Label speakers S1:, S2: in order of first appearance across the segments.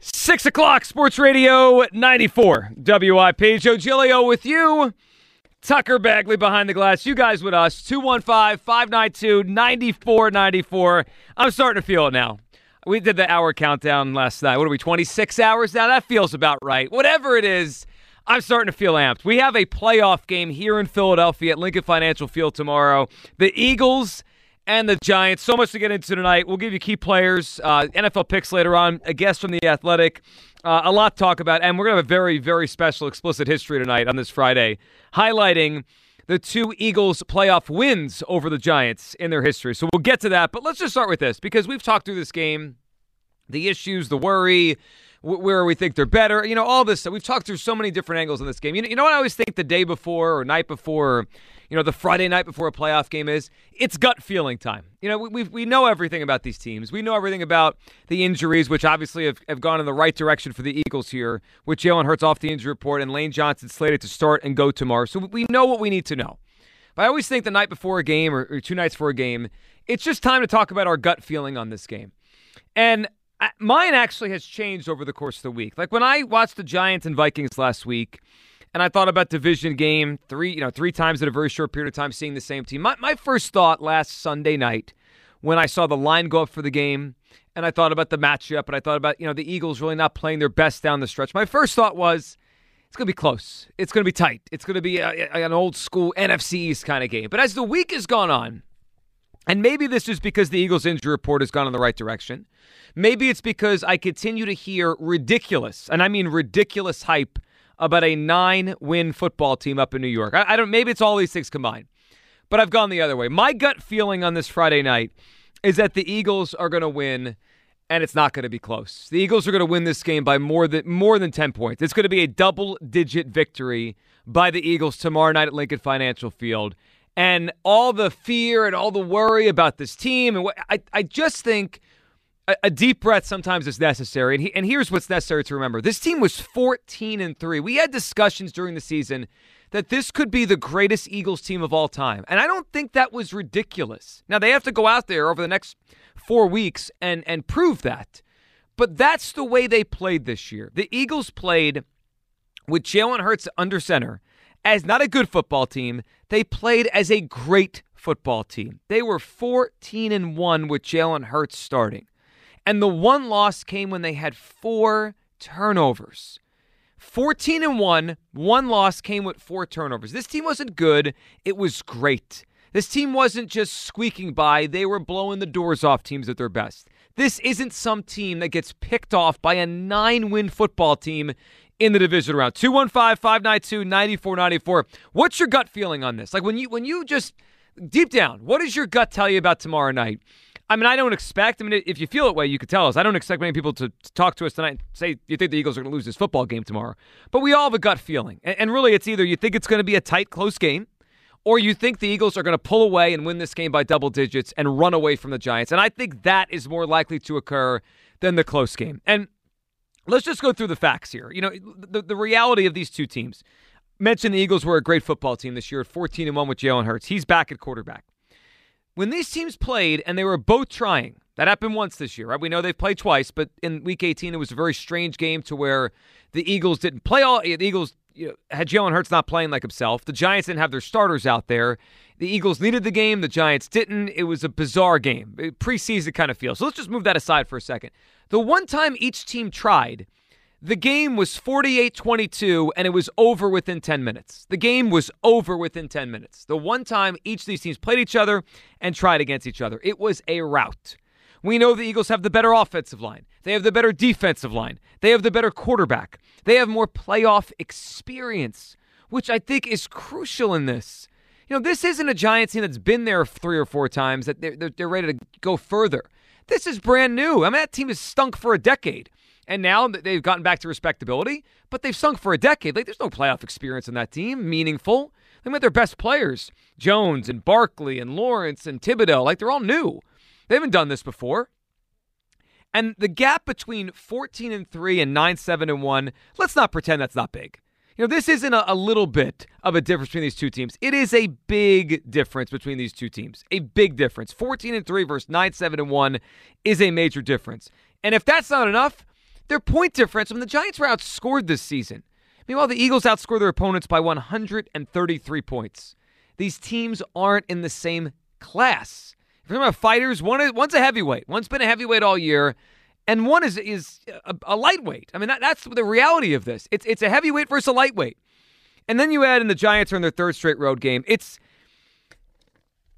S1: Six o'clock, Sports Radio 94, WIP. Joe Giglio with you. Tucker Bagley behind the glass. You guys with us. 215 592 9494. I'm starting to feel it now. We did the hour countdown last night. What are we, 26 hours now? That feels about right. Whatever it is, I'm starting to feel amped. We have a playoff game here in Philadelphia at Lincoln Financial Field tomorrow. The Eagles and the Giants. So much to get into tonight. We'll give you key players, uh, NFL picks later on, a guest from The Athletic, uh, a lot to talk about. And we're going to have a very, very special explicit history tonight on this Friday, highlighting the two Eagles playoff wins over the Giants in their history. So we'll get to that. But let's just start with this because we've talked through this game, the issues, the worry where we think they're better. You know, all this. We've talked through so many different angles in this game. You know, you know what I always think the day before or night before, you know, the Friday night before a playoff game is? It's gut feeling time. You know, we we know everything about these teams. We know everything about the injuries, which obviously have, have gone in the right direction for the Eagles here, with Jalen Hurts off the injury report and Lane Johnson slated to start and go tomorrow. So we know what we need to know. But I always think the night before a game or, or two nights before a game, it's just time to talk about our gut feeling on this game. And mine actually has changed over the course of the week. Like when I watched the Giants and Vikings last week, and I thought about division game three, you know, three times in a very short period of time, seeing the same team. My my first thought last Sunday night when I saw the line go up for the game, and I thought about the matchup, and I thought about you know the Eagles really not playing their best down the stretch. My first thought was. It's going to be close. It's going to be tight. It's going to be a, a, an old school NFC East kind of game. But as the week has gone on, and maybe this is because the Eagles' injury report has gone in the right direction. Maybe it's because I continue to hear ridiculous, and I mean ridiculous hype about a nine win football team up in New York. I, I, don't maybe it's all these things combined. But I've gone the other way. My gut feeling on this Friday night is that the Eagles are going to win and it's not going to be close. The Eagles are going to win this game by more than more than 10 points. It's going to be a double digit victory by the Eagles tomorrow night at Lincoln Financial Field. And all the fear and all the worry about this team and what I I just think a, a deep breath sometimes is necessary. And, he, and here's what's necessary to remember this team was 14 and 3. We had discussions during the season that this could be the greatest Eagles team of all time. And I don't think that was ridiculous. Now, they have to go out there over the next four weeks and, and prove that. But that's the way they played this year. The Eagles played with Jalen Hurts under center as not a good football team. They played as a great football team. They were 14 and 1 with Jalen Hurts starting. And the one loss came when they had four turnovers. 14 and 1, one loss came with four turnovers. This team wasn't good, it was great. This team wasn't just squeaking by, they were blowing the doors off teams at their best. This isn't some team that gets picked off by a nine win football team in the division round. 215 592 9494. What's your gut feeling on this? Like when you when you just deep down, what does your gut tell you about tomorrow night? I mean, I don't expect. I mean, if you feel that way, you could tell us. I don't expect many people to, to talk to us tonight and say you think the Eagles are going to lose this football game tomorrow. But we all have a gut feeling, and, and really, it's either you think it's going to be a tight, close game, or you think the Eagles are going to pull away and win this game by double digits and run away from the Giants. And I think that is more likely to occur than the close game. And let's just go through the facts here. You know, the, the reality of these two teams. Mentioned the Eagles were a great football team this year at 14 and 1 with Jalen Hurts. He's back at quarterback. When these teams played and they were both trying, that happened once this year, right? We know they've played twice, but in Week 18 it was a very strange game to where the Eagles didn't play all. The Eagles you know, had Jalen Hurts not playing like himself. The Giants didn't have their starters out there. The Eagles needed the game. The Giants didn't. It was a bizarre game, preseason kind of feel. So let's just move that aside for a second. The one time each team tried, The game was 48 22, and it was over within 10 minutes. The game was over within 10 minutes. The one time each of these teams played each other and tried against each other, it was a rout. We know the Eagles have the better offensive line. They have the better defensive line. They have the better quarterback. They have more playoff experience, which I think is crucial in this. You know, this isn't a Giants team that's been there three or four times, that they're, they're ready to go further. This is brand new. I mean, that team has stunk for a decade. And now they've gotten back to respectability, but they've sunk for a decade. Like there's no playoff experience in that team, meaningful. They met their best players, Jones and Barkley and Lawrence and Thibodeaux. Like they're all new. They haven't done this before. And the gap between 14 and 3 and 9 7 and 1, let's not pretend that's not big. You know, this isn't a, a, little bit of a difference between these two teams. It is a big difference between these two teams. A big difference. 14 and 3 versus 9 7 and 1 is a major difference. And if that's not enough, their point difference, when the Giants were outscored this season. Meanwhile, the Eagles outscore their opponents by 133 points. These teams aren't in the same class. If you're talking about fighters, one is, one's a heavyweight, one's been a heavyweight all year, and one is is a, a lightweight. I mean, that, that's the reality of this. It's it's a heavyweight versus a lightweight, and then you add in the Giants are in their third straight road game. It's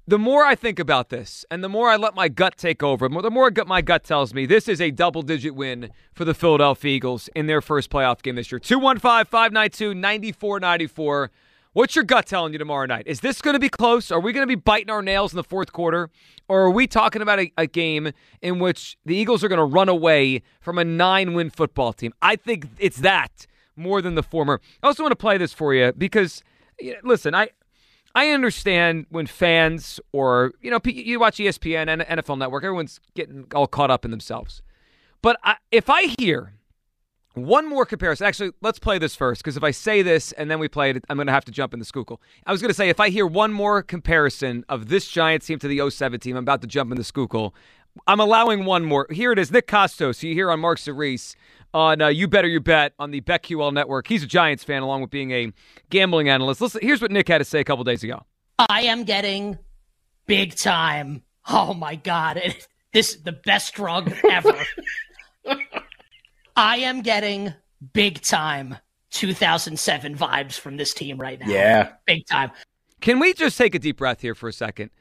S1: the more I think about this and the more I let my gut take over, the more my gut tells me this is a double digit win for the Philadelphia Eagles in their first playoff game this year. 215 592 9494. What's your gut telling you tomorrow night? Is this going to be close? Are we going to be biting our nails in the fourth quarter? Or are we talking about a, a game in which the Eagles are going to run away from a nine win football team? I think it's that more than the former. I also want to play this for you because, listen, I, I understand when fans or you know you watch ESPN and NFL Network, everyone's getting all caught up in themselves. But I, if I hear one more comparison, actually, let's play this first because if I say this and then we play it, I'm going to have to jump in the Schuylkill. I was going to say if I hear one more comparison of this Giants team to the 07 team, I'm about to jump in the Schuylkill. I'm allowing one more. Here it is, Nick Kostos. You hear on Mark Cerise on uh, You Better You Bet on the BetQL network. He's a Giants fan along with being a gambling analyst. Listen, here's what Nick had to say a couple days ago.
S2: I am getting big time. Oh my god, this is the best drug ever. I am getting big time 2007 vibes from this team right now.
S3: Yeah.
S2: Big time.
S1: Can we just take a deep breath here for a second?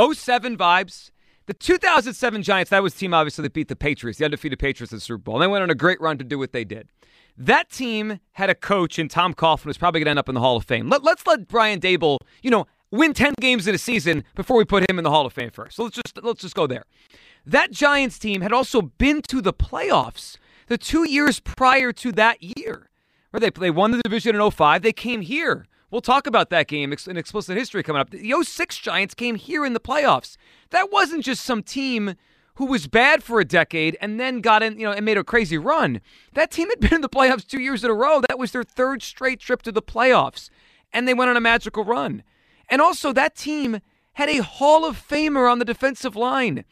S1: 07 vibes. The 2007 Giants, that was team obviously that beat the Patriots, the undefeated Patriots in the Super Bowl. And they went on a great run to do what they did. That team had a coach in Tom Coughlin who's probably going to end up in the Hall of Fame. Let, let's let Brian Daboll, you know, win 10 games in a season before we put him in the Hall of Fame first. So let's just let's just go there. That Giants team had also been to the playoffs the two years prior to that year. Where they, they won the division in 05. They came here We'll talk about that game in explicit history coming up. The 06 Giants came here in the playoffs. That wasn't just some team who was bad for a decade and then got in, you know, and made a crazy run. That team had been in the playoffs two years in a row. That was their third straight trip to the playoffs. And they went on a magical run. And also, that team had a Hall of Famer on the defensive line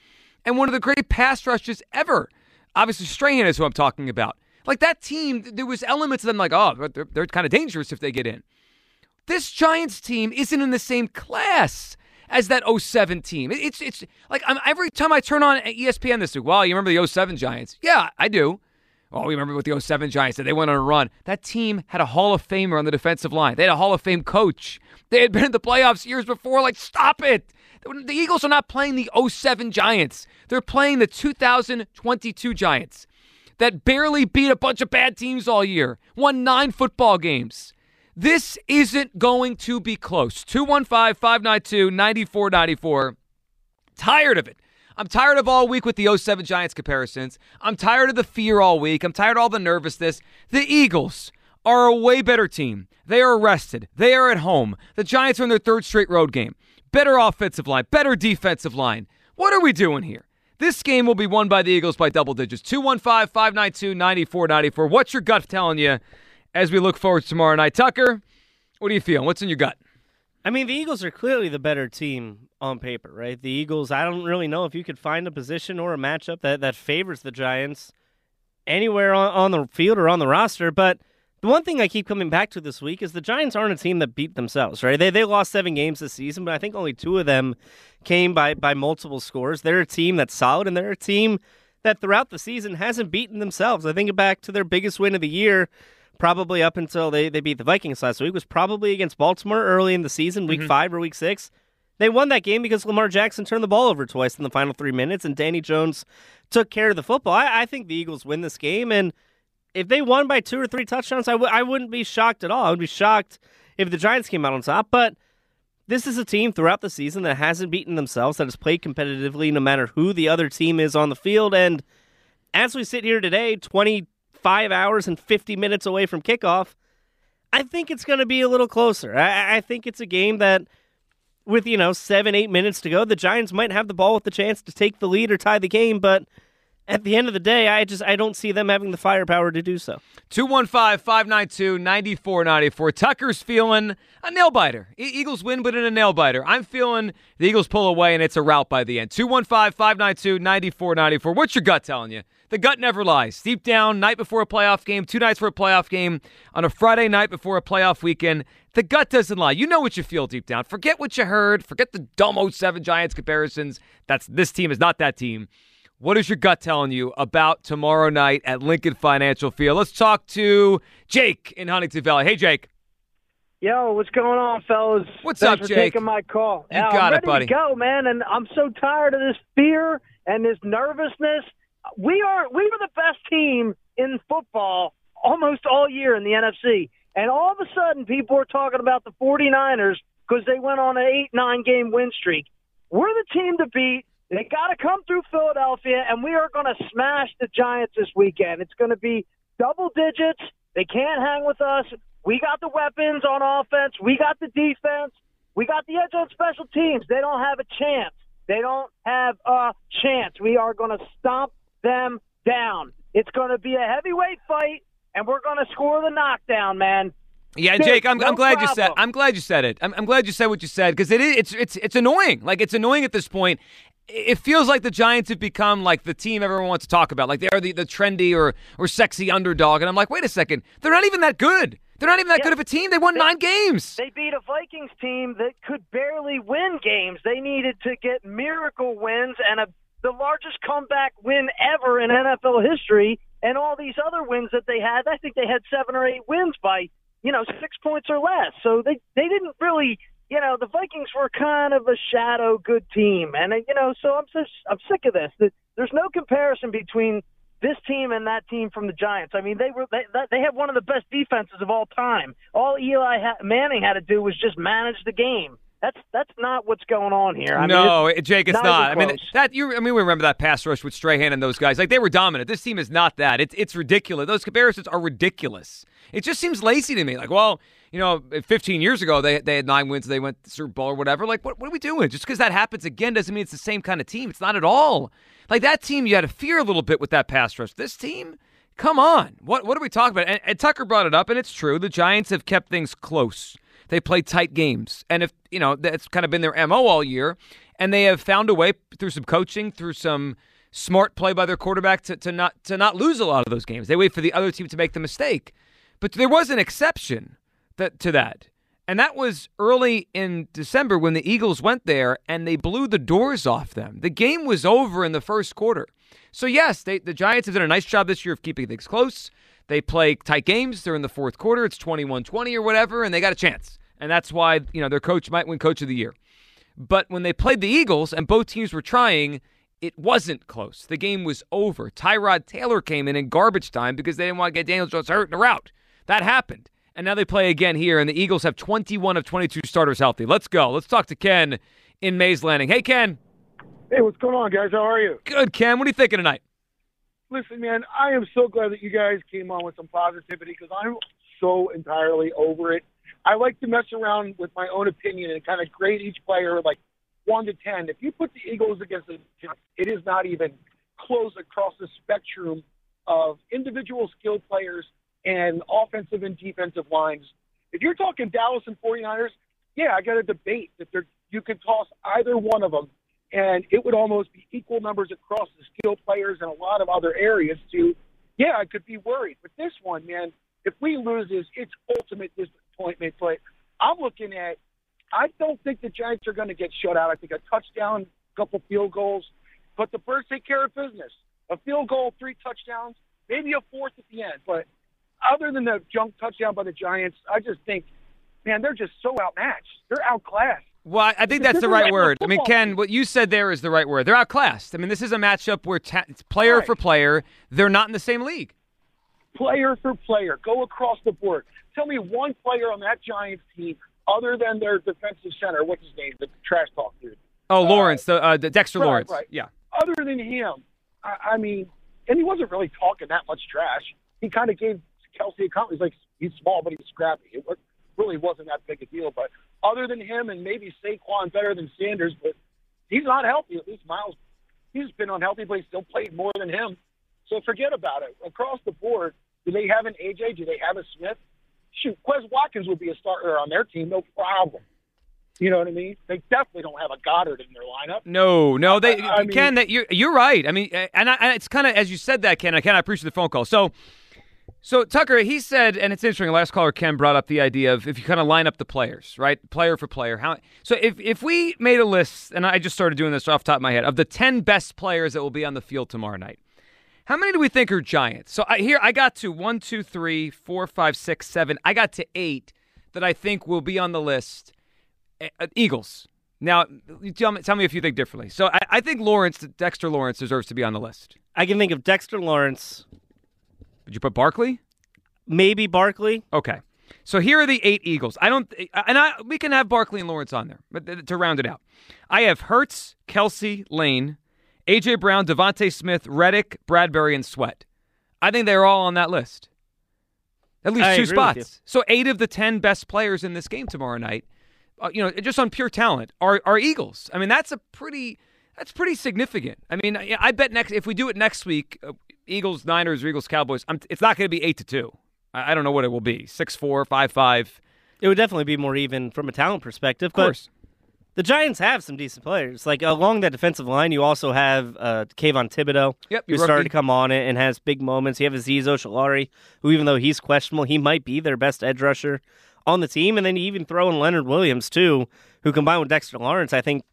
S1: and one of the great pass rushes ever. Obviously, Strahan is who I'm talking about. Like that team, there was elements of them like, oh, they're, they're kind of dangerous if they get in. This Giants team isn't in the same class as that 07 team. It's it's like I'm, every time I turn on ESPN this week, well, you remember the 07 Giants? Yeah, I do. Oh, we remember what the 07 Giants did. They went on a run. That team had a Hall of Famer on the defensive line. They had a Hall of Fame coach. They had been in the playoffs years before. Like, stop it. The Eagles are not playing the 07 Giants. They're playing the 2022 Giants that barely beat a bunch of bad teams all year, won nine football games. This isn't going to be close. 215 592 9494. Tired of it. I'm tired of all week with the 07 Giants comparisons. I'm tired of the fear all week. I'm tired of all the nervousness. The Eagles are a way better team. They are rested. They are at home. The Giants are in their third straight road game. Better offensive line, better defensive line. What are we doing here? This game will be won by the Eagles by double digits. 215 592 9494. What's your gut telling you as we look forward to tomorrow night. Tucker, what are you feeling? What's in your gut?
S4: I mean, the Eagles are clearly the better team on paper, right? The Eagles, I don't really know if you could find a position or a matchup that, that favors the Giants anywhere on, on the field or on the roster. But the one thing I keep coming back to this week is the Giants aren't a team that beat themselves, right? They, they lost seven games this season, but I think only two of them came by, by multiple scores. They're a team that's solid, and they're a team that throughout the season hasn't beaten themselves. I think back to their biggest win of the year, probably up until they, they beat the Vikings last week, was probably against Baltimore early in the season, week mm-hmm. five or week six. They won that game because Lamar Jackson turned the ball over twice in the final three minutes, and Danny Jones took care of the football. I, I think the Eagles win this game, and if they won by two or three touchdowns, I w- I wouldn't be shocked at all. I would be shocked if the Giants came out on top, but this is a team throughout the season that hasn't beaten themselves, that has played competitively no matter who the other team is on the field. And as we sit here today, 25 hours and 50 minutes away from kickoff, I think it's going to be a little closer. I, I think it's a game that, with, you know, seven, eight minutes to go, the Giants might have the ball with the chance to take the lead or tie the game, but at the end of the day, I just I don't see them having the firepower to do so.
S1: 215-592-9494. Tucker's feeling a nail biter. E- Eagles win, but in a nail biter. I'm feeling the Eagles pull away and it's a rout by the end. 215-592-9494. What's your gut telling you? The gut never lies. Deep down, night before a playoff game, two nights for a playoff game, on a Friday night before a playoff weekend, the gut doesn't lie. You know what you feel deep down. Forget what you heard. Forget the dumb 07 Giants comparisons. That's this team is not that team. What is your gut telling you about tomorrow night at Lincoln Financial Field? Let's talk to Jake in Huntingdon Valley. Hey, Jake.
S3: Yo, what's going on, fellas?
S1: What's
S3: Thanks
S1: up,
S3: for
S1: Jake?
S3: Taking my call.
S1: You got
S3: I'm
S1: it, buddy.
S3: Go, man, and I'm so tired of this fear and this nervousness. We are we were the best team in football almost all year in the NFC, and all of a sudden people are talking about the 49ers because they went on an eight nine game win streak. We're the team to beat. They got to come through Philadelphia, and we are going to smash the Giants this weekend. It's going to be double digits. They can't hang with us. We got the weapons on offense. We got the defense. We got the edge on special teams. They don't have a chance. They don't have a chance. We are going to stomp them down. It's going to be a heavyweight fight, and we're going to score the knockdown, man.
S1: Yeah, Jake, I'm, no I'm glad problem. you said. I'm glad you said it. I'm, I'm glad you said what you said because it is. It's it's it's annoying. Like it's annoying at this point, it feels like the Giants have become like the team everyone wants to talk about. Like they are the, the trendy or, or sexy underdog. And I'm like, wait a second. They're not even that good. They're not even that yeah. good of a team. They won
S3: they,
S1: nine games.
S3: They beat a Vikings team that could barely win games. They needed to get miracle wins and a, the largest comeback win ever in NFL history. And all these other wins that they had, I think they had seven or eight wins by, you know, six points or less. So they, they didn't really you know, the Vikings were kind of a shadow good team, and uh, you know, so I'm just I'm sick of this. There's no comparison between this team and that team from the Giants. I mean, they were they they have one of the best defenses of all time. All Eli Manning had to do was just manage the game. That's that's not what's going on here. I
S1: no,
S3: mean, it's
S1: Jake, it's
S3: not.
S1: not. I mean that you. I mean, we remember that pass rush with Strahan and those guys. Like they were dominant. This team is not that. It's it's ridiculous. Those comparisons are ridiculous. It just seems lazy to me. Like, well, you know, 15 years ago they they had nine wins. They went Super Bowl or whatever. Like, what what are we doing? Just because that happens again doesn't mean it's the same kind of team. It's not at all. Like that team, you had to fear a little bit with that pass rush. This team. Come on, what what are we talking about? And, and Tucker brought it up, and it's true. The Giants have kept things close. They play tight games. And if, you know, that's kind of been their MO all year. And they have found a way through some coaching, through some smart play by their quarterback to, to not to not lose a lot of those games. They wait for the other team to make the mistake. But there was an exception that, to that. And that was early in December when the Eagles went there and they blew the doors off them. The game was over in the first quarter. So, yes, they, the Giants have done a nice job this year of keeping things close. They play tight games. They're in the fourth quarter. It's 21 20 or whatever, and they got a chance and that's why you know their coach might win Coach of the Year. But when they played the Eagles and both teams were trying, it wasn't close. The game was over. Tyrod Taylor came in in garbage time because they didn't want to get Daniel Jones hurt in a route. That happened. And now they play again here, and the Eagles have 21 of 22 starters healthy. Let's go. Let's talk to Ken in Mays Landing. Hey, Ken.
S5: Hey, what's going on, guys? How are you?
S1: Good, Ken. What are you thinking tonight?
S5: Listen, man, I am so glad that you guys came on with some positivity because I'm so entirely over it. I like to mess around with my own opinion and kind of grade each player like one to ten. If you put the Eagles against the it is not even close across the spectrum of individual skill players and offensive and defensive lines. If you're talking Dallas and 49ers, yeah, I got a debate that there you could toss either one of them, and it would almost be equal numbers across the skill players and a lot of other areas. To yeah, I could be worried, but this one, man, if we lose this, it's ultimate disappointment. But I'm looking at, I don't think the Giants are going to get shut out. I think a touchdown, a couple field goals, but the Birds take care of business. a field goal, three touchdowns, maybe a fourth at the end. But other than the junk touchdown by the Giants, I just think, man, they're just so outmatched. They're outclassed.
S1: Well, I think that's the right word. I mean, Ken, what you said there is the right word. They're outclassed. I mean, this is a matchup where ta- it's player
S5: Right.
S1: for player, they're not in the same league.
S5: Player for player, go across the board. Tell me one player on that Giants team other than their defensive center. What's his name? The trash talk dude.
S1: Oh, Lawrence, the, uh, the Dexter
S5: Right,
S1: Lawrence.
S5: right.
S1: Yeah.
S5: Other than him, I, I mean, and he wasn't really talking that much trash. He kind of gave Kelce a compliment. He's like, he's small, but he's scrappy. It really wasn't that big a deal. But other than him, and maybe Saquon better than Sanders, but he's not healthy. At least Miles, he's been unhealthy, but he still played more than him. So forget about it. Across the board, do they have an AJ? Do they have a Smith? Shoot, Quez Watkins would be a starter on their team, no problem. You know what I mean? They definitely don't have a Goedert in their lineup.
S1: No, no, they
S5: I- I mean-
S1: Ken. That you're you're right. I mean, and, I, and it's kind of as you said that, Ken. I Ken, I appreciate the phone call. So, so Tucker, he said, and it's interesting. Last caller, Ken, brought up the idea of if you kind of line up the players, right, player for player. How? So if if we made a list, and I just started doing this off the top of my head, of the ten best players that will be on the field tomorrow night. How many do we think are Giants? So I, here I got to one, two, three, four, five, six, seven. I got to eight that I think will be on the list. Uh, uh, Eagles. Now, tell me, tell me if you think differently. So I, I think Lawrence, Dexter Lawrence, deserves to be on the list.
S4: I can think of Dexter Lawrence,
S1: Would you put Barkley?
S4: maybe Barkley.
S1: Okay. So here are the eight Eagles. I don't, and I we can have Barkley and Lawrence on there, but to round it out, I have Hurts, Kelce, Lane, AJ Brown, DeVonta Smith, Reddick, Bradberry, and Sweat. I think they're all on that list. At least
S4: I
S1: two
S4: agree with you.
S1: spots. So eight of the ten best players in this game tomorrow night, uh, you know, just on pure talent, are are Eagles. I mean, that's a pretty that's pretty significant. I mean, I, I bet next if we do it next week, uh, Eagles, Niners, or Eagles, Cowboys, I'm, it's not going to be eight to two. I, I don't know what it will be six four, five five.
S4: It would definitely be more even from a talent perspective.
S1: Of course.
S4: The Giants have some decent players. Like along that defensive line, you also have uh, Kayvon Thibodeaux,
S1: Yep,
S4: who
S1: your
S4: started
S1: rookie.
S4: to come on it and has big moments. You have Azeez Ojulari, who even though he's questionable, he might be their best edge rusher on the team. And then you even throw in Leonard Williams too, who combined with Dexter Lawrence, I think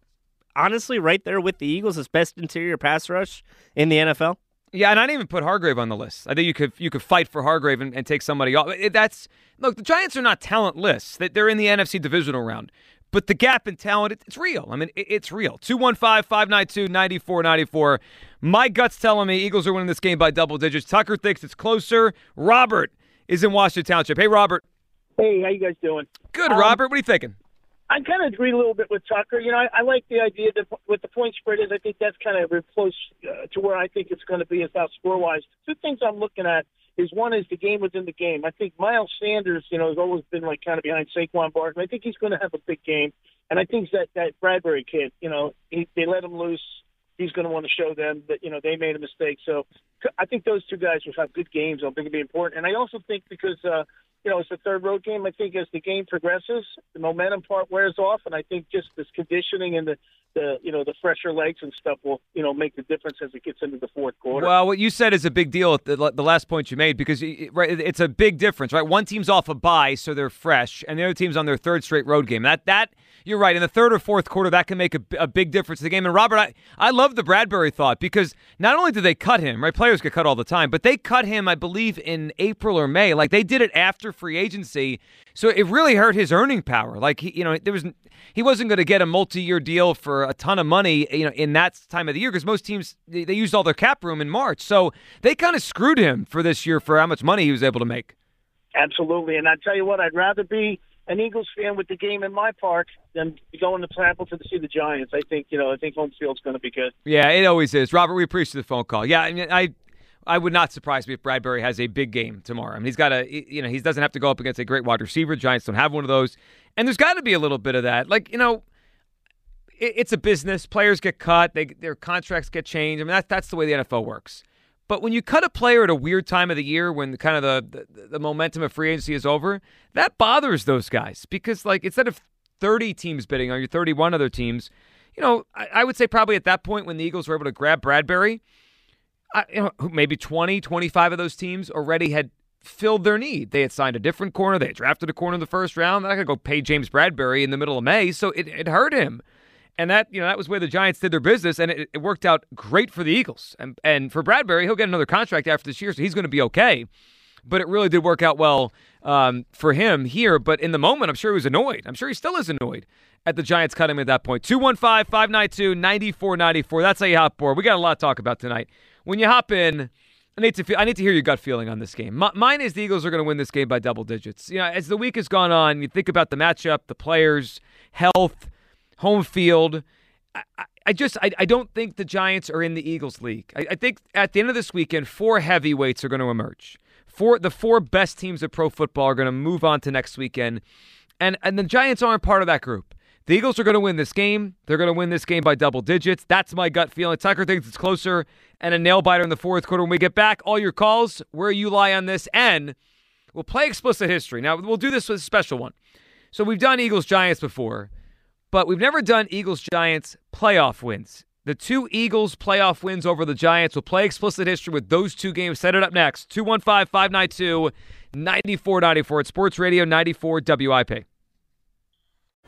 S4: honestly right there with the Eagles is best interior pass rush in the NFL.
S1: Yeah, and I didn't even put Hargrave on the list. I think you could you could fight for Hargrave and, and take somebody off. It- that's look, the Giants are not talentless. They- They're in the NFC divisional round. But the gap in talent, it's real. I mean, it's real. 215-592-9494. My gut's telling me Eagles are winning this game by double digits. Tucker thinks it's closer. Robert is in Washington Township. Hey, Robert.
S6: Hey, how you guys doing?
S1: Good,
S6: Um,
S1: Robert. What are you thinking?
S6: I kind of agree a little bit with Tucker. You know, I, I like the idea that with the point spread is I think that's kind of close uh, to where I think it's going to be is about score wise. Two things I'm looking at is one is the game within the game. I think Miles Sanders, you know, has always been like kind of behind Saquon Barkley. I think he's going to have a big game, and I think that that Bradberry kid, you know, he, they let him loose. He's going to want to show them that you know they made a mistake. So I think those two guys will have good games. I think it'll be important, and I also think because. uh you know, it's the third road game. I think as the game progresses, the momentum part wears off, and I think just this conditioning and the, the you know the fresher legs and stuff will you know make the difference as it gets into the fourth quarter.
S1: Well, what you said is a big deal the, the last point you made because right, it's a big difference, right? One team's off a bye, so they're fresh, and the other team's on their third straight road game. That that you're right. In the third or fourth quarter, that can make a, a big difference in the game. And Robert, I, I love the Bradberry thought because not only did they cut him, right? Players get cut all the time, but they cut him, I believe, in April or May. Like they did it after free agency, so it really hurt his earning power. Like he, you know, there was he wasn't going to get a multi-year deal for a ton of money, you know, in that time of the year because most teams they, they used all their cap room in March. So they kind of screwed him for this year for how much money he was able to make.
S6: Absolutely, and I tell you what, I'd rather be an Eagles fan with the game in my park than going to Appleton to see the Giants. I think you know I think home field's going to be good.
S1: Yeah, it always is. Robert, we appreciate the phone call. Yeah, I mean, I I would not surprise me if Bradberry has a big game tomorrow. I mean, he's got a you know he doesn't have to go up against a great wide receiver. Giants don't have one of those, and there's got to be a little bit of that. Like you know, it, it's a business. Players get cut. They their contracts get changed. I mean, that's that's the way the NFL works. But when you cut a player at a weird time of the year, when kind of the, the the momentum of free agency is over, that bothers those guys because like instead of 30 teams bidding on your 31 other teams, you know, I, I would say probably at that point when the Eagles were able to grab Bradberry, I, maybe 20, 25 of those teams already had filled their need. They had signed a different corner. They had drafted a corner in the first round. They're not going to go pay James Bradberry in the middle of May, so it, it hurt him. And that you know that was where the Giants did their business, and it, it worked out great for the Eagles. And and for Bradbury, he'll get another contract after this year, so he's going to be okay. But it really did work out well um, for him here. But in the moment, I'm sure he was annoyed. I'm sure he still is annoyed at the Giants cutting him at that point. 215 592 9494. That's how you hop board. We got a lot to talk about tonight. When you hop in, I need to feel, I need to hear your gut feeling on this game. Mine is the Eagles are going to win this game by double digits. You know, as the week has gone on, you think about the matchup, the players, health, home field. I, I just I, I, don't think the Giants are in the Eagles league. I, I, think at the end of this weekend, four heavyweights are going to emerge. Four the four best teams of pro football are going to move on to next weekend, and and the Giants aren't part of that group. The Eagles are going to win this game. They're going to win this game by double digits. That's my gut feeling. Tucker thinks it's closer and a nail biter in the fourth quarter. When we get back, all your calls, where you lie on this, and we'll play explicit history. Now we'll do this with a special one. So we've done Eagles Giants before but we've never done Eagles Giants playoff wins. The two Eagles playoff wins over the Giants will play explicit history with those two games. Set it up next. 215 592 9494 at Sports Radio 94 WIP.